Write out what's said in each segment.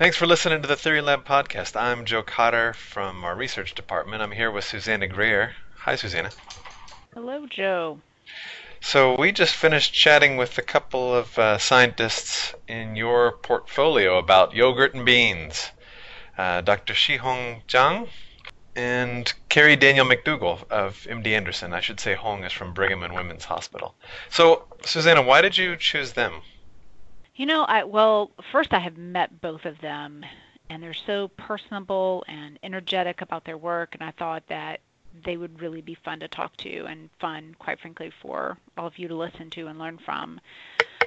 Thanks for listening to the Theory Lab podcast. I'm Joe Cotter from our research department. I'm here with Susanna Greer. Hi, Susanna. Hello, Joe. So we just finished chatting with a couple of uh, scientists in your portfolio about yogurt and beans. Uh, Dr. Xuehong Zhang and Carrie Daniel MacDougall of MD Anderson. I should say Hong is from Brigham and Women's Hospital. So, Susanna, why did you choose them? You know, I well, first I have met both of them, and they're so personable and energetic about their work, and I thought that they would really be fun to talk to and fun, quite frankly, for all of you to listen to and learn from.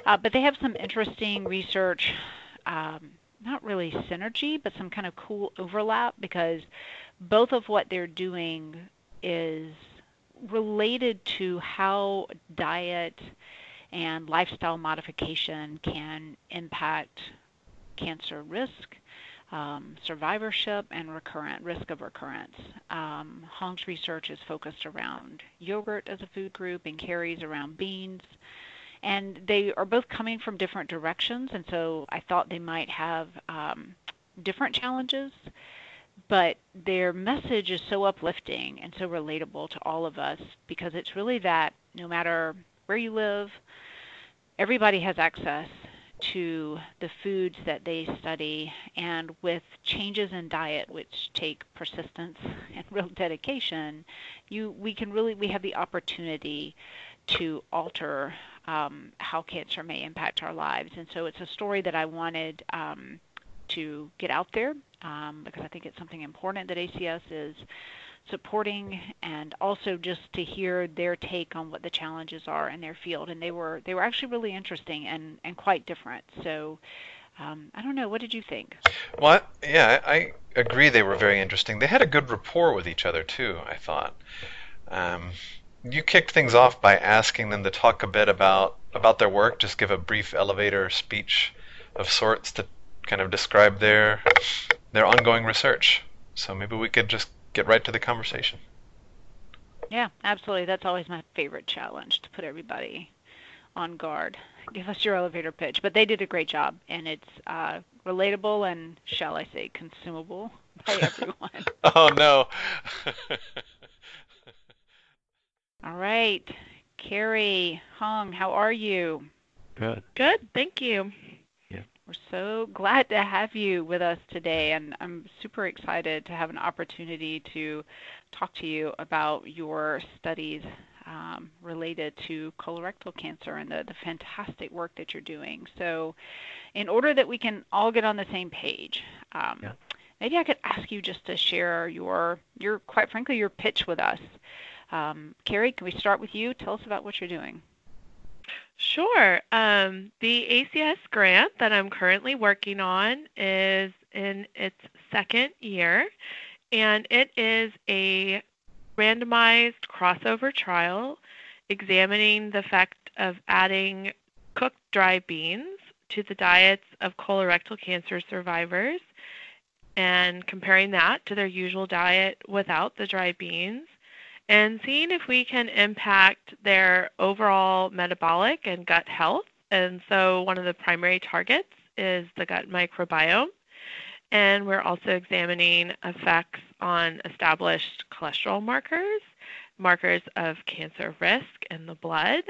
Uh, but they have some interesting research, um, not really synergy, but some kind of cool overlap because both of what they're doing is related to how diet and lifestyle modification can impact cancer risk um, survivorship and recurrent risk of recurrence. Um, Hong's research is focused around yogurt as a food group and Carrie's around beans. And they are both coming from different directions, and so I thought they might have um, different challenges, but their message is so uplifting and so relatable to all of us because it's really that no matter where you live, everybody has access to the foods that they study and with changes in diet which take persistence and real dedication you we can really we have the opportunity to alter um, how cancer may impact our lives. And so it's a story that i wanted um, to get out there um, because i think it's something important that acs is supporting and also just to hear their take on what the challenges are in their field and they were they were actually really interesting and and quite different so um, I don't know. What did you think? Well, yeah, I agree. They were very interesting. They had a good rapport with each other too. I thought. Um, you kicked things off by asking them to talk a bit about about their work. Just give a brief elevator speech of sorts to kind of describe their their ongoing research. So maybe we could just get right to the conversation. Yeah, absolutely. That's always my favorite challenge to put everybody on guard. Give us your elevator pitch. But they did a great job, and it's uh, relatable and, shall I say, consumable by everyone. oh, no. All right. Carrie, Hong, how are you? Good. Good, thank you. We're so glad to have you with us today, and I'm super excited to have an opportunity to talk to you about your studies um, related to colorectal cancer and the, the fantastic work that you're doing. So, in order that we can all get on the same page, um, yeah. maybe I could ask you just to share your, your quite frankly, your pitch with us. Um, Carrie, can we start with you? Tell us about what you're doing. Sure. Um, the ACS grant that I'm currently working on is in its second year, and it is a randomized crossover trial examining the effect of adding cooked dry beans to the diets of colorectal cancer survivors and comparing that to their usual diet without the dry beans and seeing if we can impact their overall metabolic and gut health. And so, one of the primary targets is the gut microbiome. And we're also examining effects on established cholesterol markers, markers of cancer risk in the blood,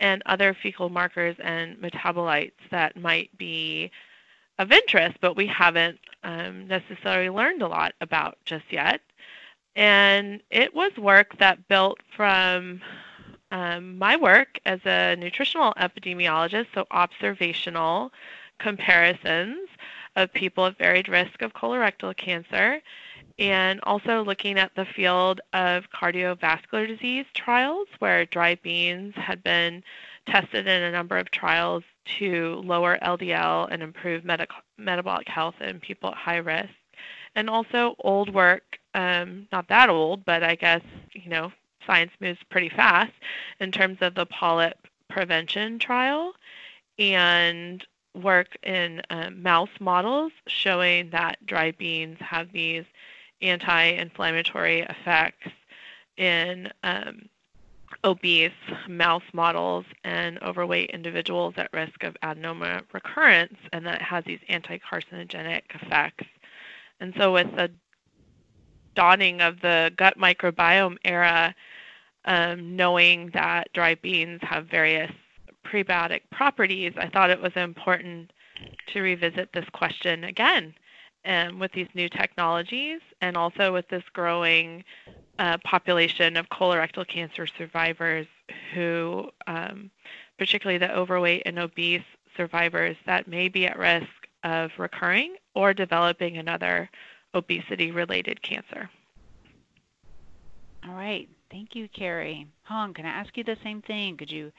and other fecal markers and metabolites that might be of interest, but we haven't um, necessarily learned a lot about just yet. And it was work that built from um, my work as a nutritional epidemiologist, so observational comparisons of people at varied risk of colorectal cancer, and also looking at the field of cardiovascular disease trials where dry beans had been tested in a number of trials to lower LDL and improve metabolic health in people at high risk. And also old work um, not that old, but I guess, you know, science moves pretty fast in terms of the polyp prevention trial and work in uh, mouse models showing that dry beans have these anti-inflammatory effects in um, obese mouse models and overweight individuals at risk of adenoma recurrence, and that it has these anti carcinogenic effects. And so, with the dawning of the gut microbiome era, um, knowing that dry beans have various prebiotic properties, I thought it was important to revisit this question again um, with these new technologies and also with this growing uh, population of colorectal cancer survivors who, um, particularly the overweight and obese survivors, that may be at risk of recurring or developing another obesity related cancer. All right. Thank you, Carrie. Hong, can I ask you the same thing? Could you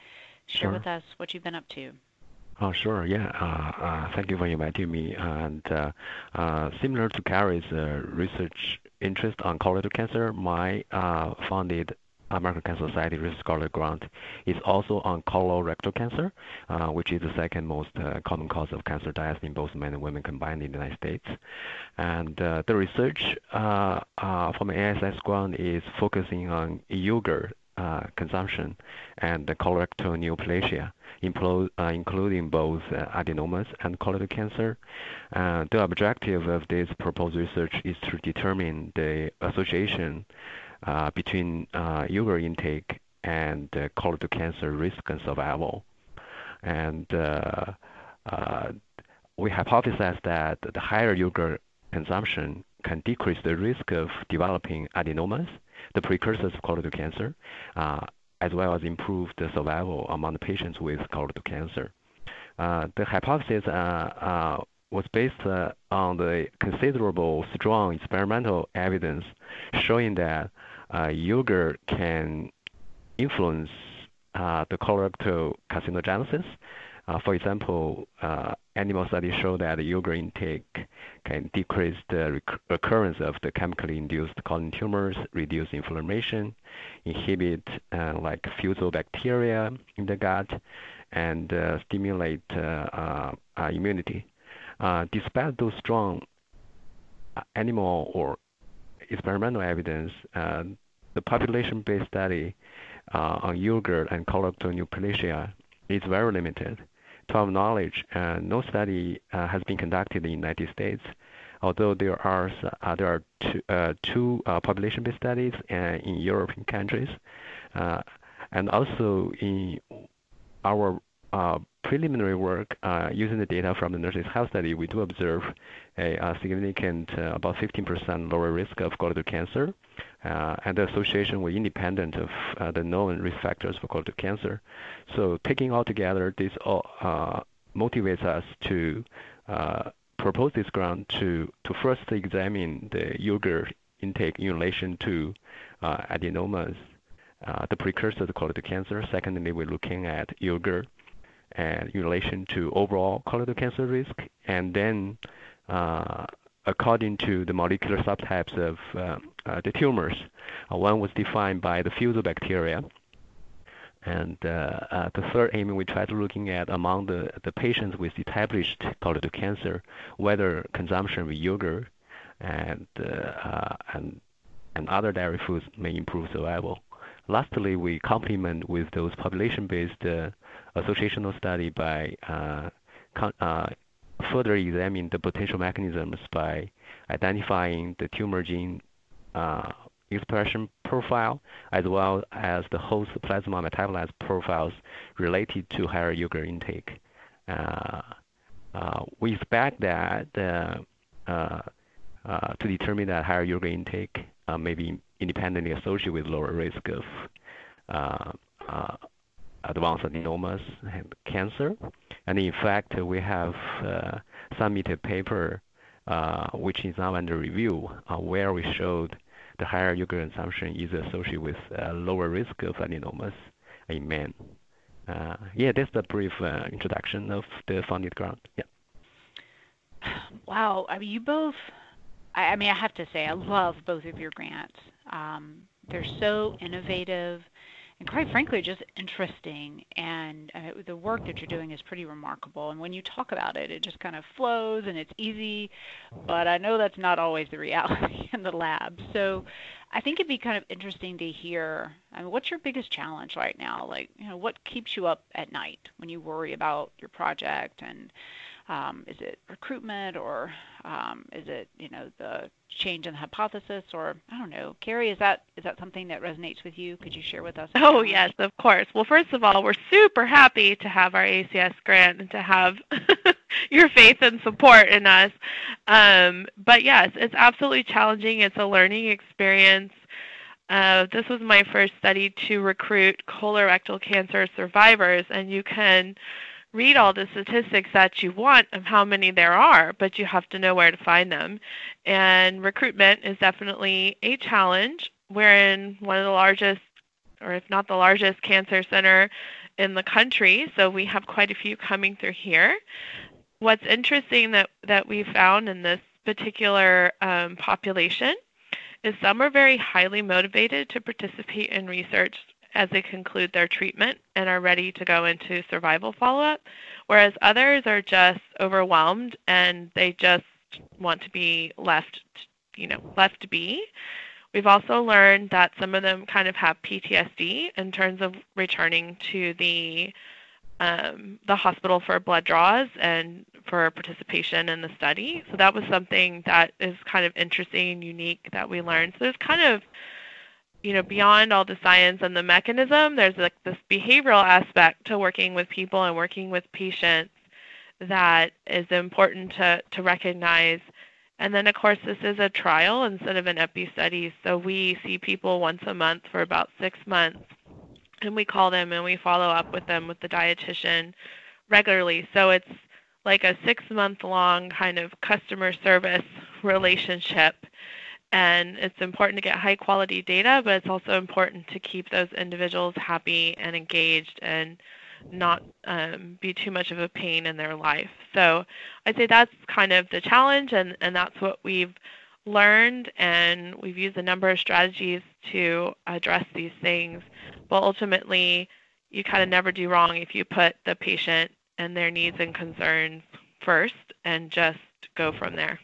share Sure. with us what you've been up to? Oh, sure. Yeah. Uh, uh, thank you for inviting me. And uh, uh, similar to Carrie's uh, research interest on colorectal cancer, my uh, founded American Cancer Society Research Scholar Grant is also on colorectal cancer, uh, which is the second most uh, common cause of cancer death in both men and women combined in the United States. And uh, the research uh, uh, from ACS grant is focusing on yogurt uh, consumption and colorectal neoplasia, uh, including both adenomas and colorectal cancer. The objective of this proposed research is to determine the association between uh, yogurt intake and uh, colorectal cancer risk and survival. And uh, uh, we hypothesize that the higher yogurt consumption can decrease the risk of developing adenomas, the precursors of colorectal cancer, uh, as well as improve the survival among the patients with colorectal cancer. Uh, the hypothesis uh, uh, was based uh, on the considerable strong experimental evidence showing that uh, yogurt can influence uh, the colorectal carcinogenesis. Uh, for example, uh, animal studies show that yogurt intake can decrease the rec- recurrence of the chemically induced colon tumors, reduce inflammation, inhibit uh, like fusobacteria in the gut, and stimulate immunity. Uh, despite those strong uh, animal or experimental evidence, uh, the population-based study uh, on yogurt and neoplasia is very limited. To our knowledge, uh, no study uh, has been conducted in the United States, although there are two, population-based studies in European countries, and also in our preliminary work uh, using the data from the nurses' health study, we do observe a, significant, uh, about 15% lower risk of colorectal cancer, uh, and the association was independent of the known risk factors for colorectal cancer. So taking all together, this all motivates us to propose this grant to, first examine the yogurt intake in relation to adenomas, the precursor to colorectal cancer. Secondly, we're looking at yogurt in relation to overall colorectal cancer risk, and then uh, according to the molecular subtypes of uh, uh, the tumors, one was defined by the fusobacteria, and uh, the third aim we tried to looking at among the, the patients with established colorectal cancer, whether consumption of yogurt and uh, and and other dairy foods may improve survival. Lastly, we complement with those population-based uh, associational study by uh, uh, further examining the potential mechanisms by identifying the tumor gene uh, expression profile as well as the host plasma metabolite profiles related to higher yogurt intake. Uh, uh, we expect that to determine that higher yogurt intake may be independently associated with lower risk of uh, uh, advanced adenomas and cancer. And in fact, we have uh, submitted paper uh, which is now under review, where we showed the higher yogurt consumption is associated with lower risk of adenomas in men. Yeah, that's the brief introduction of the funded grant. Yeah. Wow. I mean, you both, I mean, I have to say, I love both of your grants. Um, they're so innovative and quite frankly, just interesting. And uh, the work that you're doing is pretty remarkable. And when you talk about it, it just kind of flows and it's easy. But I know that's not always the reality in the lab. So I think it'd be kind of interesting to hear. I mean, what's your biggest challenge right now? Like, you know, what keeps you up at night when you worry about your project and um, is it recruitment or um, is it you know the change in the hypothesis or I don't know, Carrie, is that is that something that resonates with you? Could you share with us? Oh yes, of course. Well, first of all, we're super happy to have our ACS grant and to have your faith and support in us. Um, but yes, it's absolutely challenging. It's a learning experience. Uh, this was my first study to recruit colorectal cancer survivors, and you can read all the statistics that you want of how many there are, but you have to know where to find them. And recruitment is definitely a challenge. We're in one of the largest, or if not the largest, cancer center in the country, so we have quite a few coming through here. What's interesting that, that we found in this particular um, population is some are very highly motivated to participate in research as they conclude their treatment and are ready to go into survival follow-up, whereas others are just overwhelmed and they just want to be left, you know, left to be. We've also learned that some of them kind of have PTSD in terms of returning to the um, the hospital for blood draws and for participation in the study. So that was something that is kind of interesting and unique that we learned. So there's kind of you know, beyond all the science and the mechanism, there's like this behavioral aspect to working with people and working with patients that is important to, to recognize. And then, of course, this is a trial instead of an epi study. So we see people once a month for about six months, and we call them and we follow up with them with the dietitian regularly. So it's like a six month long kind of customer service relationship and it's important to get high quality data, but it's also important to keep those individuals happy and engaged and not um, be too much of a pain in their life. So I'd say that's kind of the challenge, and, and that's what we've learned, and we've used a number of strategies to address these things. But ultimately, you kind of never do wrong if you put the patient and their needs and concerns first and just go from there.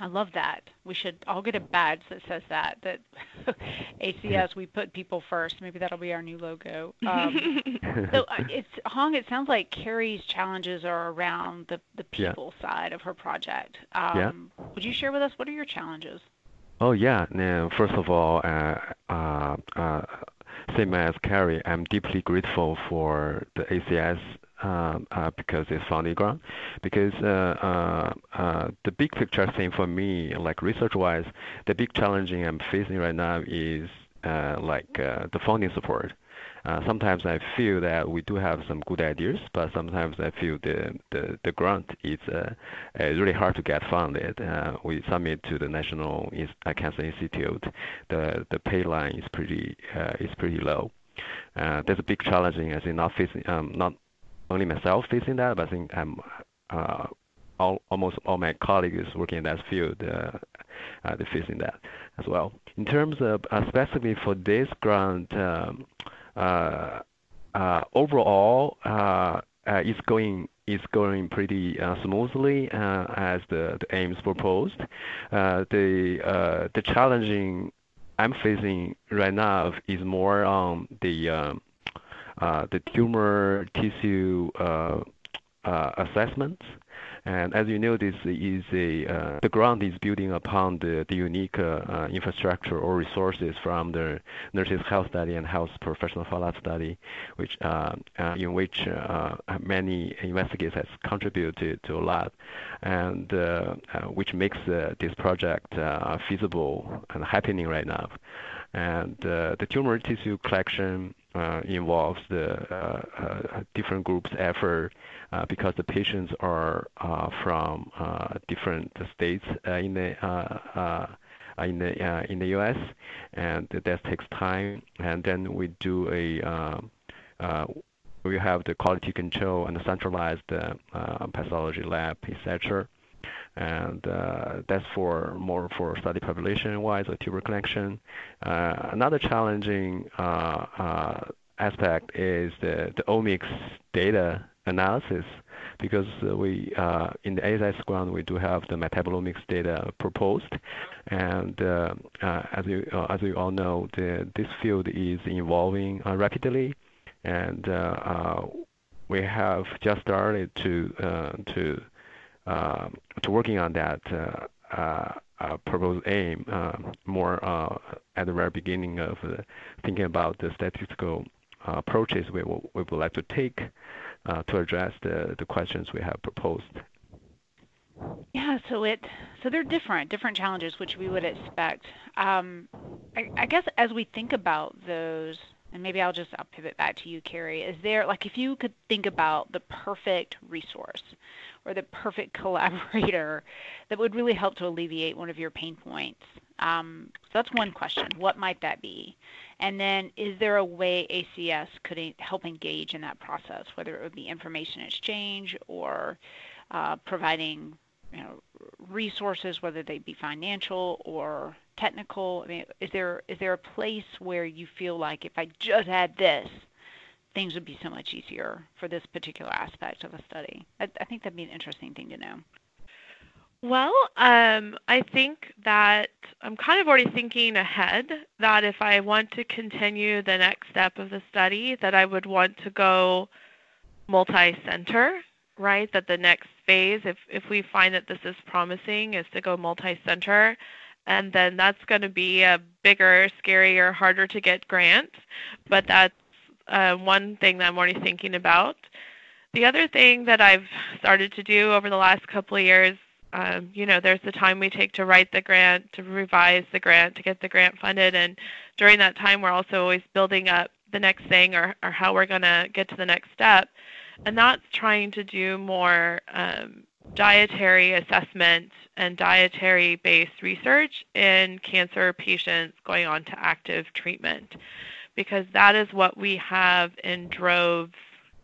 I love that. We should all get a badge that says that. That ACS, we put people first. Maybe that'll be our new logo. Um, so uh, it's Hong. It sounds like Carrie's challenges are around the the people yeah. side of her project. Um, yeah. Would you share with us what are your challenges? Oh yeah. Now, first of all, uh, uh, uh, same as Carrie, I'm deeply grateful for the ACS because it's funding grant. Because uh, uh, the big picture thing for me, like research-wise, the big challenge I'm facing right now is like the funding support. Uh, sometimes I feel that we do have some good ideas, but sometimes I feel the grant is uh, uh, really hard to get funded. we submit to the National Cancer Institute. The the pay line is pretty low. there's a big challenge as in not facing um, not only myself facing that, but I think I'm uh, all, almost all my colleagues working in that field uh, uh, they're facing that as well. In terms of uh, specifically for this grant, um, uh, uh, overall it's going is going pretty smoothly as the, the aims proposed. the the challenging I'm facing right now is more on the um, uh, the tumor tissue uh, uh, assessments. And as you know, this is a uh, the ground is building upon the, unique uh, uh, infrastructure or resources from the nurses health study and health professional follow-up study, which in which many investigators contributed to a lot, and which makes this project feasible and happening right now. And uh, the tumor tissue collection uh, involves the uh, uh, different groups' effort uh, because the patients are uh, from different states in the U.S. and that takes time. And then we do a um, we have the quality control and the centralized pathology lab, etc. and uh, that's for more for study population-wise or tumor collection. Uh, another challenging uh, aspect is the omics data analysis because we in the ACS grant, we do have the metabolomics data proposed. And as you all know, this field is evolving rapidly. And we have just started to Um, working on that uh, uh, uh, proposed aim um, more at the very beginning of thinking about the statistical approaches we would like to take to address the questions we have proposed. Yeah. So they're different different challenges which we would expect. Um, I guess as we think about those, and maybe I'll just I'll pivot back to you, Carrie. Is there like if you could think about the perfect resource or the perfect collaborator that would really help to alleviate one of your pain points? Um, so that's one question. What might that be? And then is there a way ACS could help engage in that process, whether it would be information exchange or uh, providing, you know, resources, whether they be financial or technical? I mean, is there is there a place where you feel like if I just had this, things would be so much easier for this particular aspect of a study? I think that'd be an interesting thing to know. Well, um, I think that I'm kind of already thinking ahead that if I want to continue the next step of the study, that I would want to go multi-center, right? That the next phase, if if we find that this is promising, is to go multi-center, and then that's gonna be a bigger, scarier, harder to get grant. But that's uh, one thing that I'm already thinking about. The other thing that I've started to do over the last couple of years, um, you know, there's the time we take to write the grant, to revise the grant, to get the grant funded. And during that time, we're also always building up the next thing or how we're gonna get to the next step. And that's trying to do more um, dietary assessment and dietary-based research in cancer patients going on to active treatment, because that is what we have in droves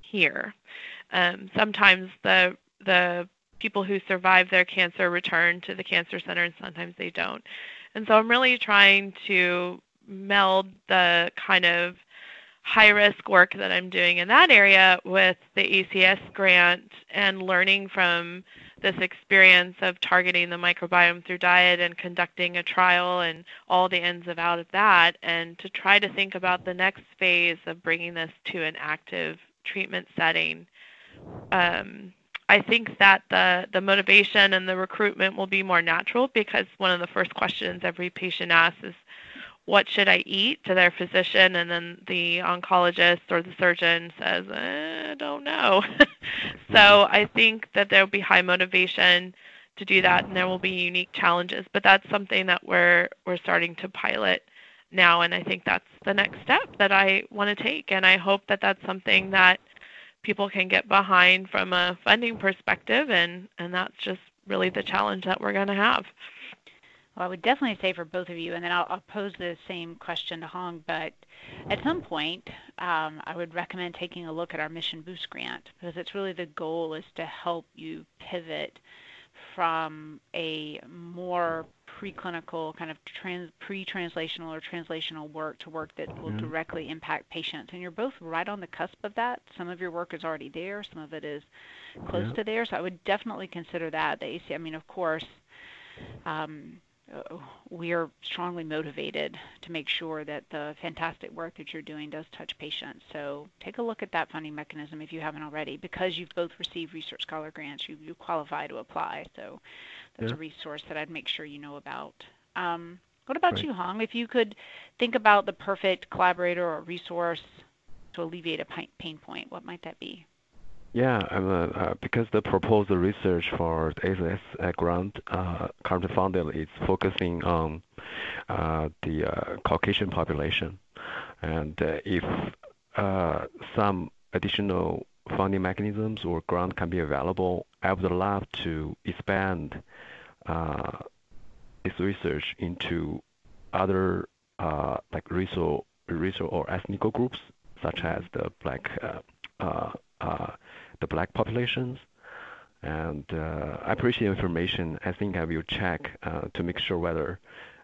here. Um, sometimes the people who survive their cancer return to the cancer center, and sometimes they don't. And so I'm really trying to meld the kind of high-risk work that I'm doing in that area with the ACS grant and learning from this experience of targeting the microbiome through diet and conducting a trial and all the ins and outs of that, and to try to think about the next phase of bringing this to an active treatment setting. Um, I think that the, the motivation and the recruitment will be more natural because one of the first questions every patient asks is, "What should I eat?" to their physician, and then the oncologist or the surgeon says, eh, "I don't know." So mm-hmm. I think that there'll be high motivation to do that, and there will be unique challenges. But that's something that we're we're starting to pilot now, and I think that's the next step that I wanna take. And I hope that that's something that people can get behind from a funding perspective, and and that's just really the challenge that we're gonna have. Well, I would definitely say for both of you, and then I'll pose the same question to Hong. But at some point, um, I would recommend taking a look at our Mission Boost grant because it's really the goal is to help you pivot from a more preclinical kind of pre-translational or translational work to work that will mm-hmm. directly impact patients. And you're both right on the cusp of that. Some of your work is already there, some of it is close to there. So i would definitely consider that. The ac i mean, of course, um, Uh, we are strongly motivated to make sure that the fantastic work that you're doing does touch patients. So take a look at that funding mechanism if you haven't already. Because you've both received Research Scholar grants, you qualify to apply. So that's a resource that I'd make sure you know about. Um, what about you, Hong? If you could think about the perfect collaborator or resource to alleviate a pain point, what might that be? Yeah. Uh, uh, because the proposed research for ACS uh, grant currently funded is focusing on the Caucasian population. And if some additional funding mechanisms or grant can be available, I would love to expand this research into other like racial racial or ethnic groups such as the Black populations. And uh, I appreciate the information. I think I will check uh, to make sure whether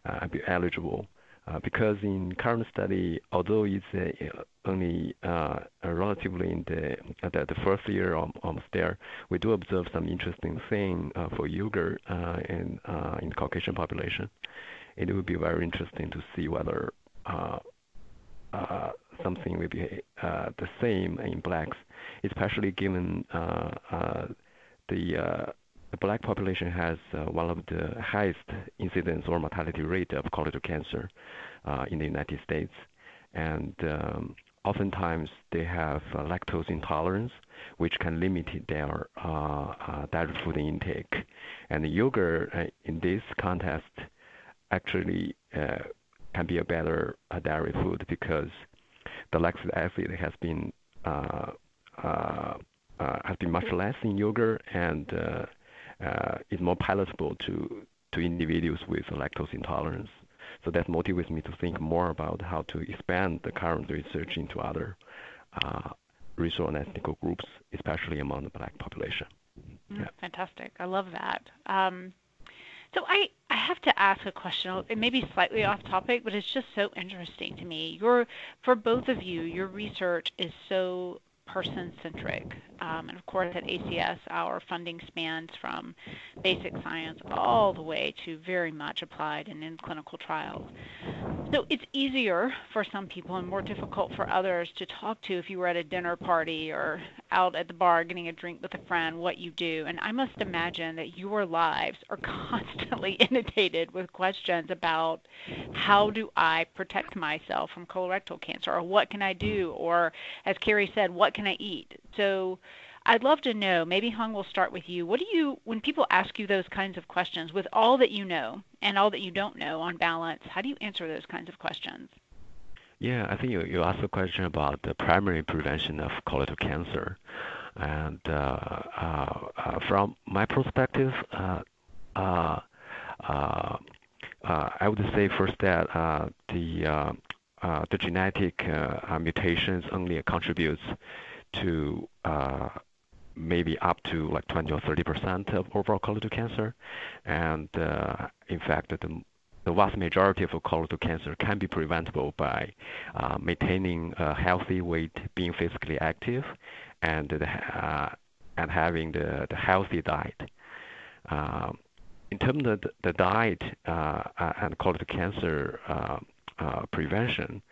uh, I'll be eligible. Uh, because in current study, although it's uh, only uh, relatively in the, the, the first year almost there, we do observe some interesting thing for in in the Caucasian population. It would be very interesting to see whether something will be the same in blacks, especially given the the black population has uh, one of the highest incidence or mortality rate of colorectal cancer uh, in the United States. And um, oftentimes they have uh, lactose intolerance, which can limit their uh, uh, dairy food intake. And yogurt uh, in this context actually can be a better dairy food because the lactic acid has been has been much less in yogurt and uh, is more palatable to to individuals with lactose intolerance. So that motivates me to think more about how to expand the current research into other uh, racial and ethnic groups, especially among the black population. Mm, yeah. Fantastic. I love that. Um, so I, I have to ask a question. It may be slightly off topic, but it's just so interesting to me. Your for both of you, your research is so person centric. Um, and of course, at ACS, our funding spans from basic science all the way to very much applied and in clinical trials. So it's easier for some people and more difficult for others to talk to if you were at a dinner party or out at the bar getting a drink with a friend what you do. And I must imagine that your lives are constantly inundated with questions about how do I protect myself from colorectal cancer or what can I do? Or as Carrie said, what can I eat? So I'd love to know, maybe Hong will start with you. What do you, when people ask you those kinds of questions, with all that you know and all that you don't know on balance, how do you answer those kinds of questions? Yeah, I think you, you asked a question about the primary prevention of colorectal cancer. And uh, uh, uh, from my perspective, uh, uh, uh, I would say first that the the genetic mutations only contributes to maybe up to like 20 or 30 percent of overall colorectal cancer. And in fact, the, the vast majority of colorectal cancer can be preventable by uh, maintaining a healthy weight, being physically active, and uh, and having the, the healthy diet. Um, in terms of the, the diet uh, uh, and colorectal cancer uh, prevention,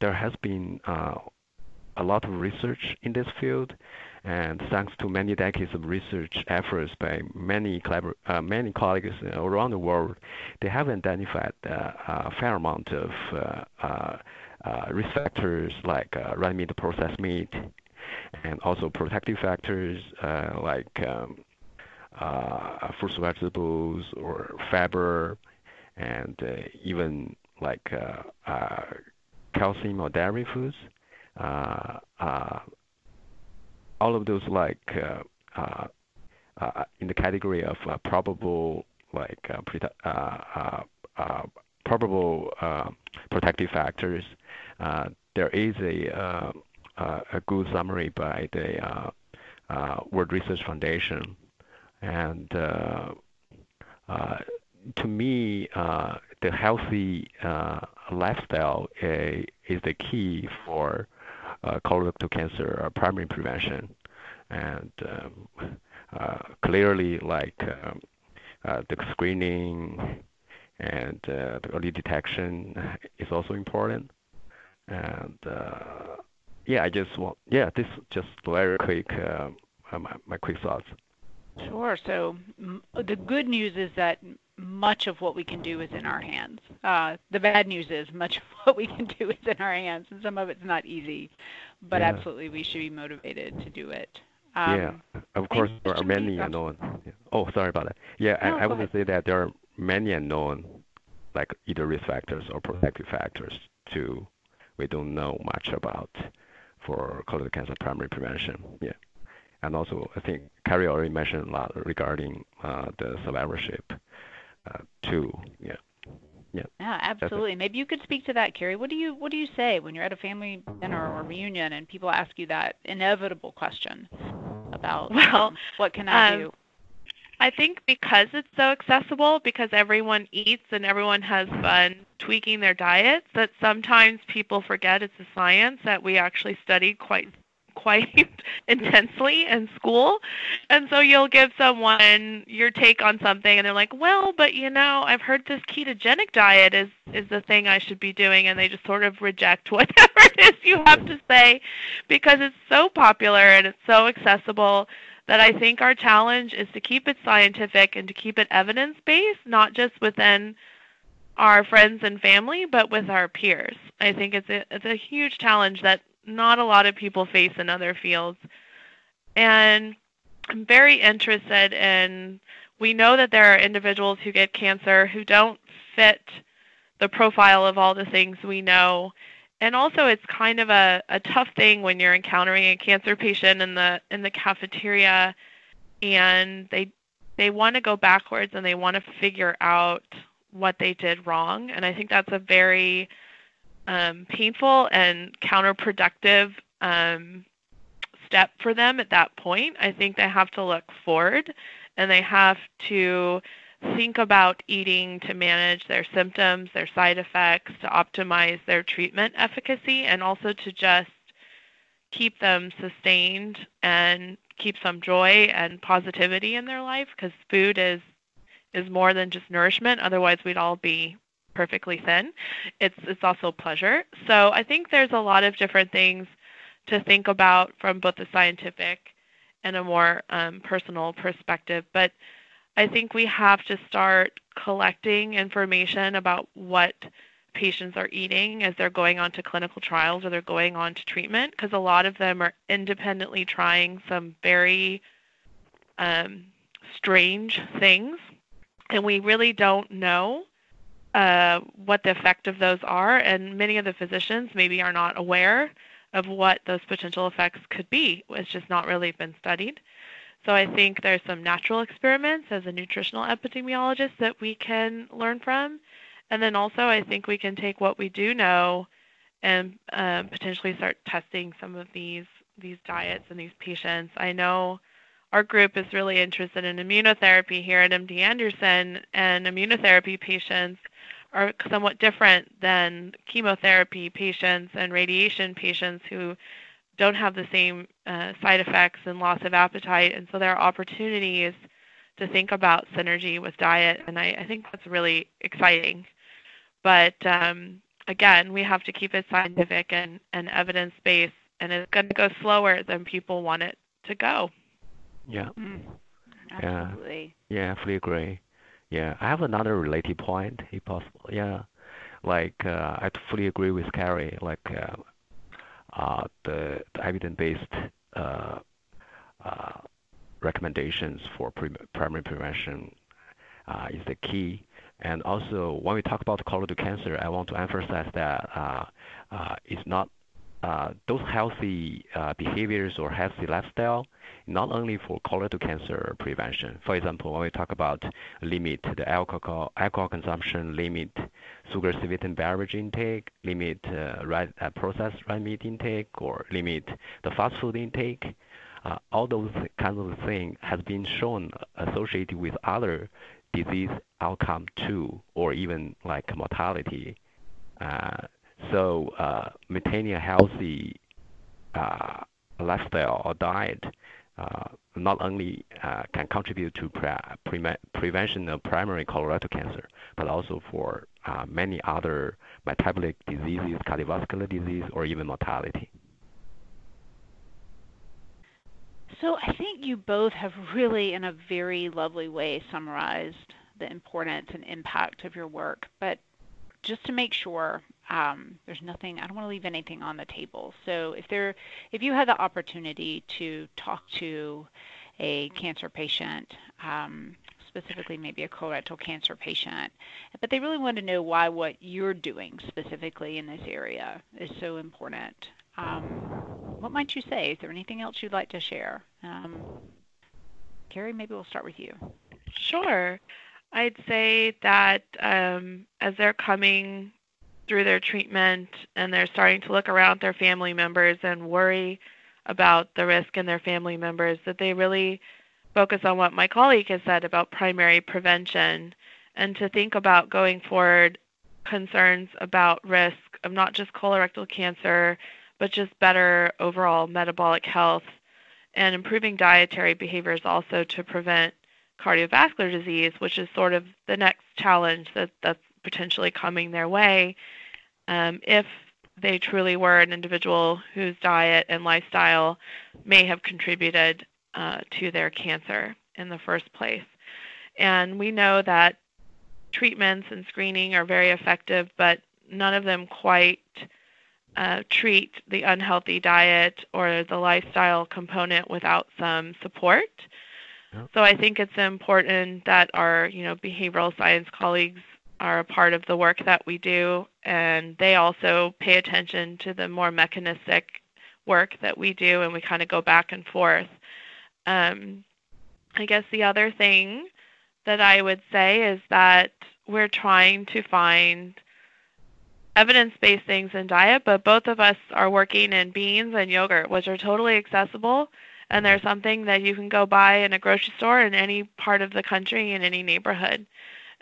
there has been a lot of research in this field, and thanks to many decades of research efforts by many uh, many colleagues around the world, they have identified uh, a fair amount of uh, uh, uh risk factors like uh, red meat, processed meat, and also protective factors like um, fruits, vegetables, or fiber, and even like calcium or dairy foods all of those like uh, uh, uh, in the category of uh, probable like uh, uh, probable um, protective factors. There is a a good summary by the World Research Foundation. and To me, the healthy lifestyle is the key for colorectal cancer uh, primary prevention. And um, uh, clearly, like um, the screening and the early detection is also important. And yeah, I just want, yeah, this just very quick, my, my quick thoughts. Sure. So the good news is that much of what we can do is in our hands. Uh, the bad news is much of what we can do is in our hands, and some of it's not easy. But yeah. absolutely, we should be motivated to do it. Um, yeah, of course, there are many unknown. Yeah. Oh, sorry about that. Yeah, no, I, I would say that there are many unknown, like either risk factors or protective factors too. We don't know much about for colorectal cancer primary prevention. Yeah. And also, I think Carrie already mentioned a lot regarding uh, the survivorship uh, too. Yeah. Yeah. Yeah, absolutely. Maybe you could speak to that, Carrie. What do you What do you say when you're at a family dinner or reunion and people ask you that inevitable question about Well, um, what can I um, do? I think because it's so accessible, because everyone eats and everyone has fun tweaking their diets, that sometimes people forget it's a science that we actually study quite quite intensely in school. And so you'll give someone your take on something and they're like, "Well, but you know, I've heard this ketogenic diet is is the thing I should be doing." And they just sort of reject whatever it is you have to say because it's so popular and it's so accessible that I think our challenge is to keep it scientific and to keep it evidence based, not just within our friends and family, but with our peers. I think it's a it's a huge challenge that not a lot of people face in other fields. And I'm very interested in we know that there are individuals who get cancer who don't fit the profile of all the things we know. And also it's kind of a, a tough thing when you're encountering a cancer patient in the in the cafeteria and they they want to go backwards and they want to figure out what they did wrong. And I think that's a very um, painful and counterproductive um, step for them at that point. I think they have to look forward and they have to think about eating to manage their symptoms, their side effects, to optimize their treatment efficacy, and also to just keep them sustained and keep some joy and positivity in their life because food is is more than just nourishment otherwise we'd all be perfectly thin. It's it's also pleasure. So i think there's a lot of different things to think about from both a scientific and a more um, personal perspective but i think we have to start collecting information about what patients are eating as they're going on to clinical trials or they're going on to treatment because a lot of them are independently trying some very um, strange things and we really don't know uh, what the effect of those are and many of the physicians maybe are not aware of what those potential effects could be. It's just not really been studied. So I think there's some natural experiments as a nutritional epidemiologist that we can learn from. And then also, I think we can take what we do know and um, potentially start testing some of these these diets in these patients. I know our group is really interested in immunotherapy here at MD Anderson, and immunotherapy patients are somewhat different than chemotherapy patients and radiation patients who don't have the same uh, side effects and loss of appetite. And so there are opportunities to think about synergy with diet, and I, I think that's really exciting. But um, again, we have to keep it scientific and, and evidence based, and it's going to go slower than people want it to go. Yeah. Mm, Yeah. absolutely. Yeah, I fully agree. Yeah, I have another related point, if possible. Yeah, like uh, I fully agree with Carrie. Like uh, uh, the, the evidence-based uh, uh, recommendations for pre- primary prevention uh, is the key. And also, when we talk about colorectal cancer, I want to emphasize that uh, uh, it's not those healthy uh, behaviors or healthy lifestyle, not only for colorectal cancer prevention. For example, when we talk about limit the alcohol alcohol consumption, limit sugar sweetened beverage intake, limit uh, uh, processed red meat intake, or limit the fast food intake. Uh, all those kinds of things has been shown associated with other disease outcome too, or even like mortality. So uh, maintaining a healthy uh, lifestyle or diet uh, not only uh, can contribute to pre- pre- prevention of primary colorectal cancer, but also for uh, many other metabolic diseases, cardiovascular disease, or even mortality. So I think you both have really, in a very lovely way, summarized the importance and impact of your work. But just to make sure, um, there's nothing. I don't want to leave anything on the table. So if there, if you had the opportunity to talk to a cancer patient, um, specifically maybe a colorectal cancer patient, but they really want to know why what you're doing specifically in this area is so important. Um, what might you say? Is there anything else you'd like to share? Um, Carrie, maybe we'll start with you. Sure. I'd say that um, as they're coming through their treatment and they're starting to look around their family members and worry about the risk in their family members, that they really focus on what my colleague has said about primary prevention and to think about going forward concerns about risk of not just colorectal cancer, but just better overall metabolic health and improving dietary behaviors also to prevent cardiovascular disease, which is sort of the next challenge that, that's potentially coming their way um, if they truly were an individual whose diet and lifestyle may have contributed uh, to their cancer in the first place. And we know that treatments and screening are very effective, but none of them quite uh, treat the unhealthy diet or the lifestyle component without some support. So I think it's important that our, you know, behavioral science colleagues are a part of the work that we do, and they also pay attention to the more mechanistic work that we do, and we kind of go back and forth. Um, I guess the other thing that I would say is that we're trying to find evidence-based things in diet, but both of us are working in beans and yogurt, which are totally accessible, and they're something that you can go buy in a grocery store in any part of the country in any neighborhood.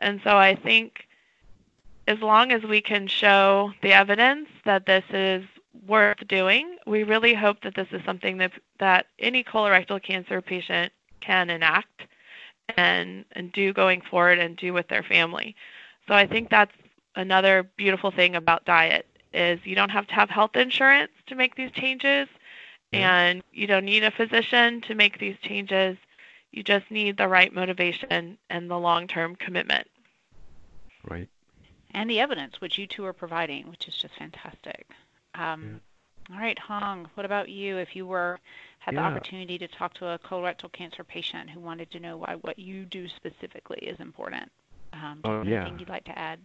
And so I think as long as we can show the evidence that this is worth doing, we really hope that this is something that that any colorectal cancer patient can enact and and do going forward and do with their family. So I think that's another beautiful thing about diet is you don't have to have health insurance to make these changes and you don't need a physician to make these changes. You just need the right motivation and the long-term commitment. Right. And the evidence, which you two are providing, which is just fantastic. Um, yeah. All right, Hong, what about you? If you were had yeah. the opportunity to talk to a colorectal cancer patient who wanted to know why what you do specifically is important, um, oh, yeah. anything you'd like to add?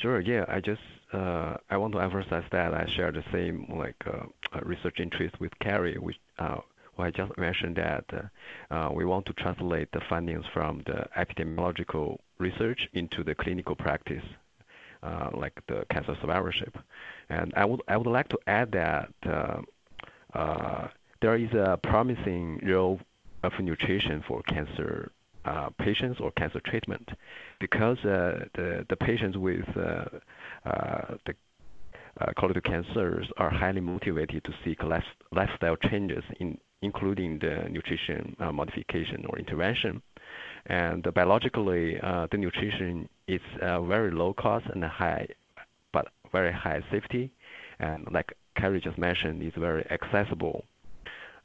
Sure. Yeah. I just uh, I want to emphasize that I share the same like uh, uh research interest with Carrie, which uh, well, I just mentioned that uh, uh, we want to translate the findings from the epidemiological research into the clinical practice, like the cancer survivorship. And I would I would like to add that there is a promising role of nutrition for cancer uh, patients or cancer treatment because uh, the, the patients with uh, the colorectal cancers are highly motivated to seek life, lifestyle changes, in, including the nutrition modification or intervention. And biologically, the nutrition is very low cost and high, but very high safety. And like Carrie just mentioned, it's very accessible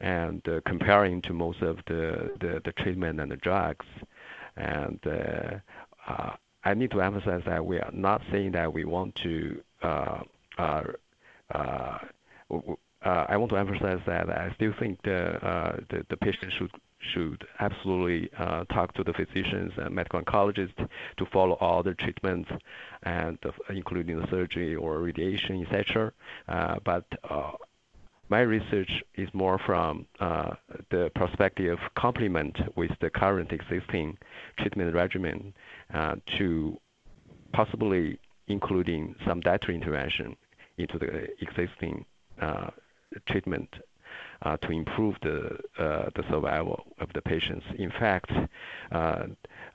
and uh, comparing to most of the, the, the, treatment and the drugs. And uh, uh, I need to emphasize that we are not saying that we want to. Uh, uh, uh, I want to emphasize that I still think the the, the patient should should absolutely uh, talk to the physicians and medical oncologists to follow all the treatments, and uh, including the surgery or radiation, etc. Uh, but my research is more from uh, the perspective of complement with the current existing treatment regimen uh, to possibly including some dietary intervention into the existing uh, treatment uh, to improve the uh, the survival of the patients. In fact, uh,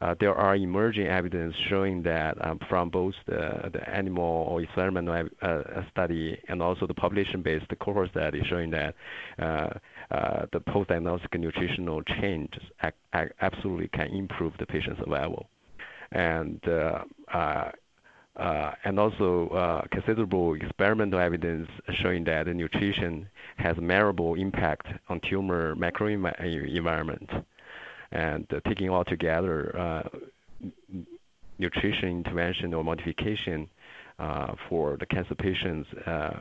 uh, there are emerging evidence showing that um, from both the, animal or experimental uh, study and also the population-based cohort study showing that uh, uh the post-diagnostic nutritional changes absolutely can improve the patient survival. And uh, and also uh, considerable experimental evidence showing that nutrition has measurable impact on tumor microenvironment. And uh, taking all together, uh, nutrition intervention or modification uh, for the cancer patients uh,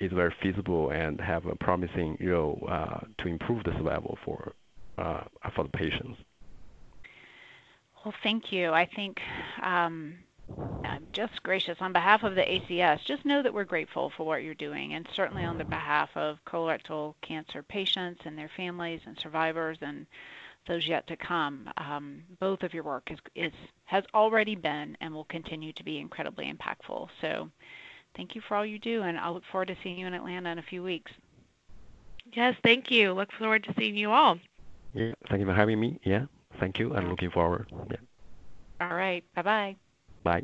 is very feasible and have a promising role to improve the survival for for the patients. Well, thank you. I think um, I'm just gracious on behalf of the ACS. Just know that we're grateful for what you're doing, and certainly on the behalf of colorectal cancer patients and their families and survivors and those yet to come. Um, both of your work is, is has already been and will continue to be incredibly impactful. So, thank you for all you do, and I'll look forward to seeing you in Atlanta in a few weeks. Yes, thank you. Look forward to seeing you all. Yeah, thank you for having me. Yeah, thank you, and looking forward. Yeah. All right. Bye bye. Bye.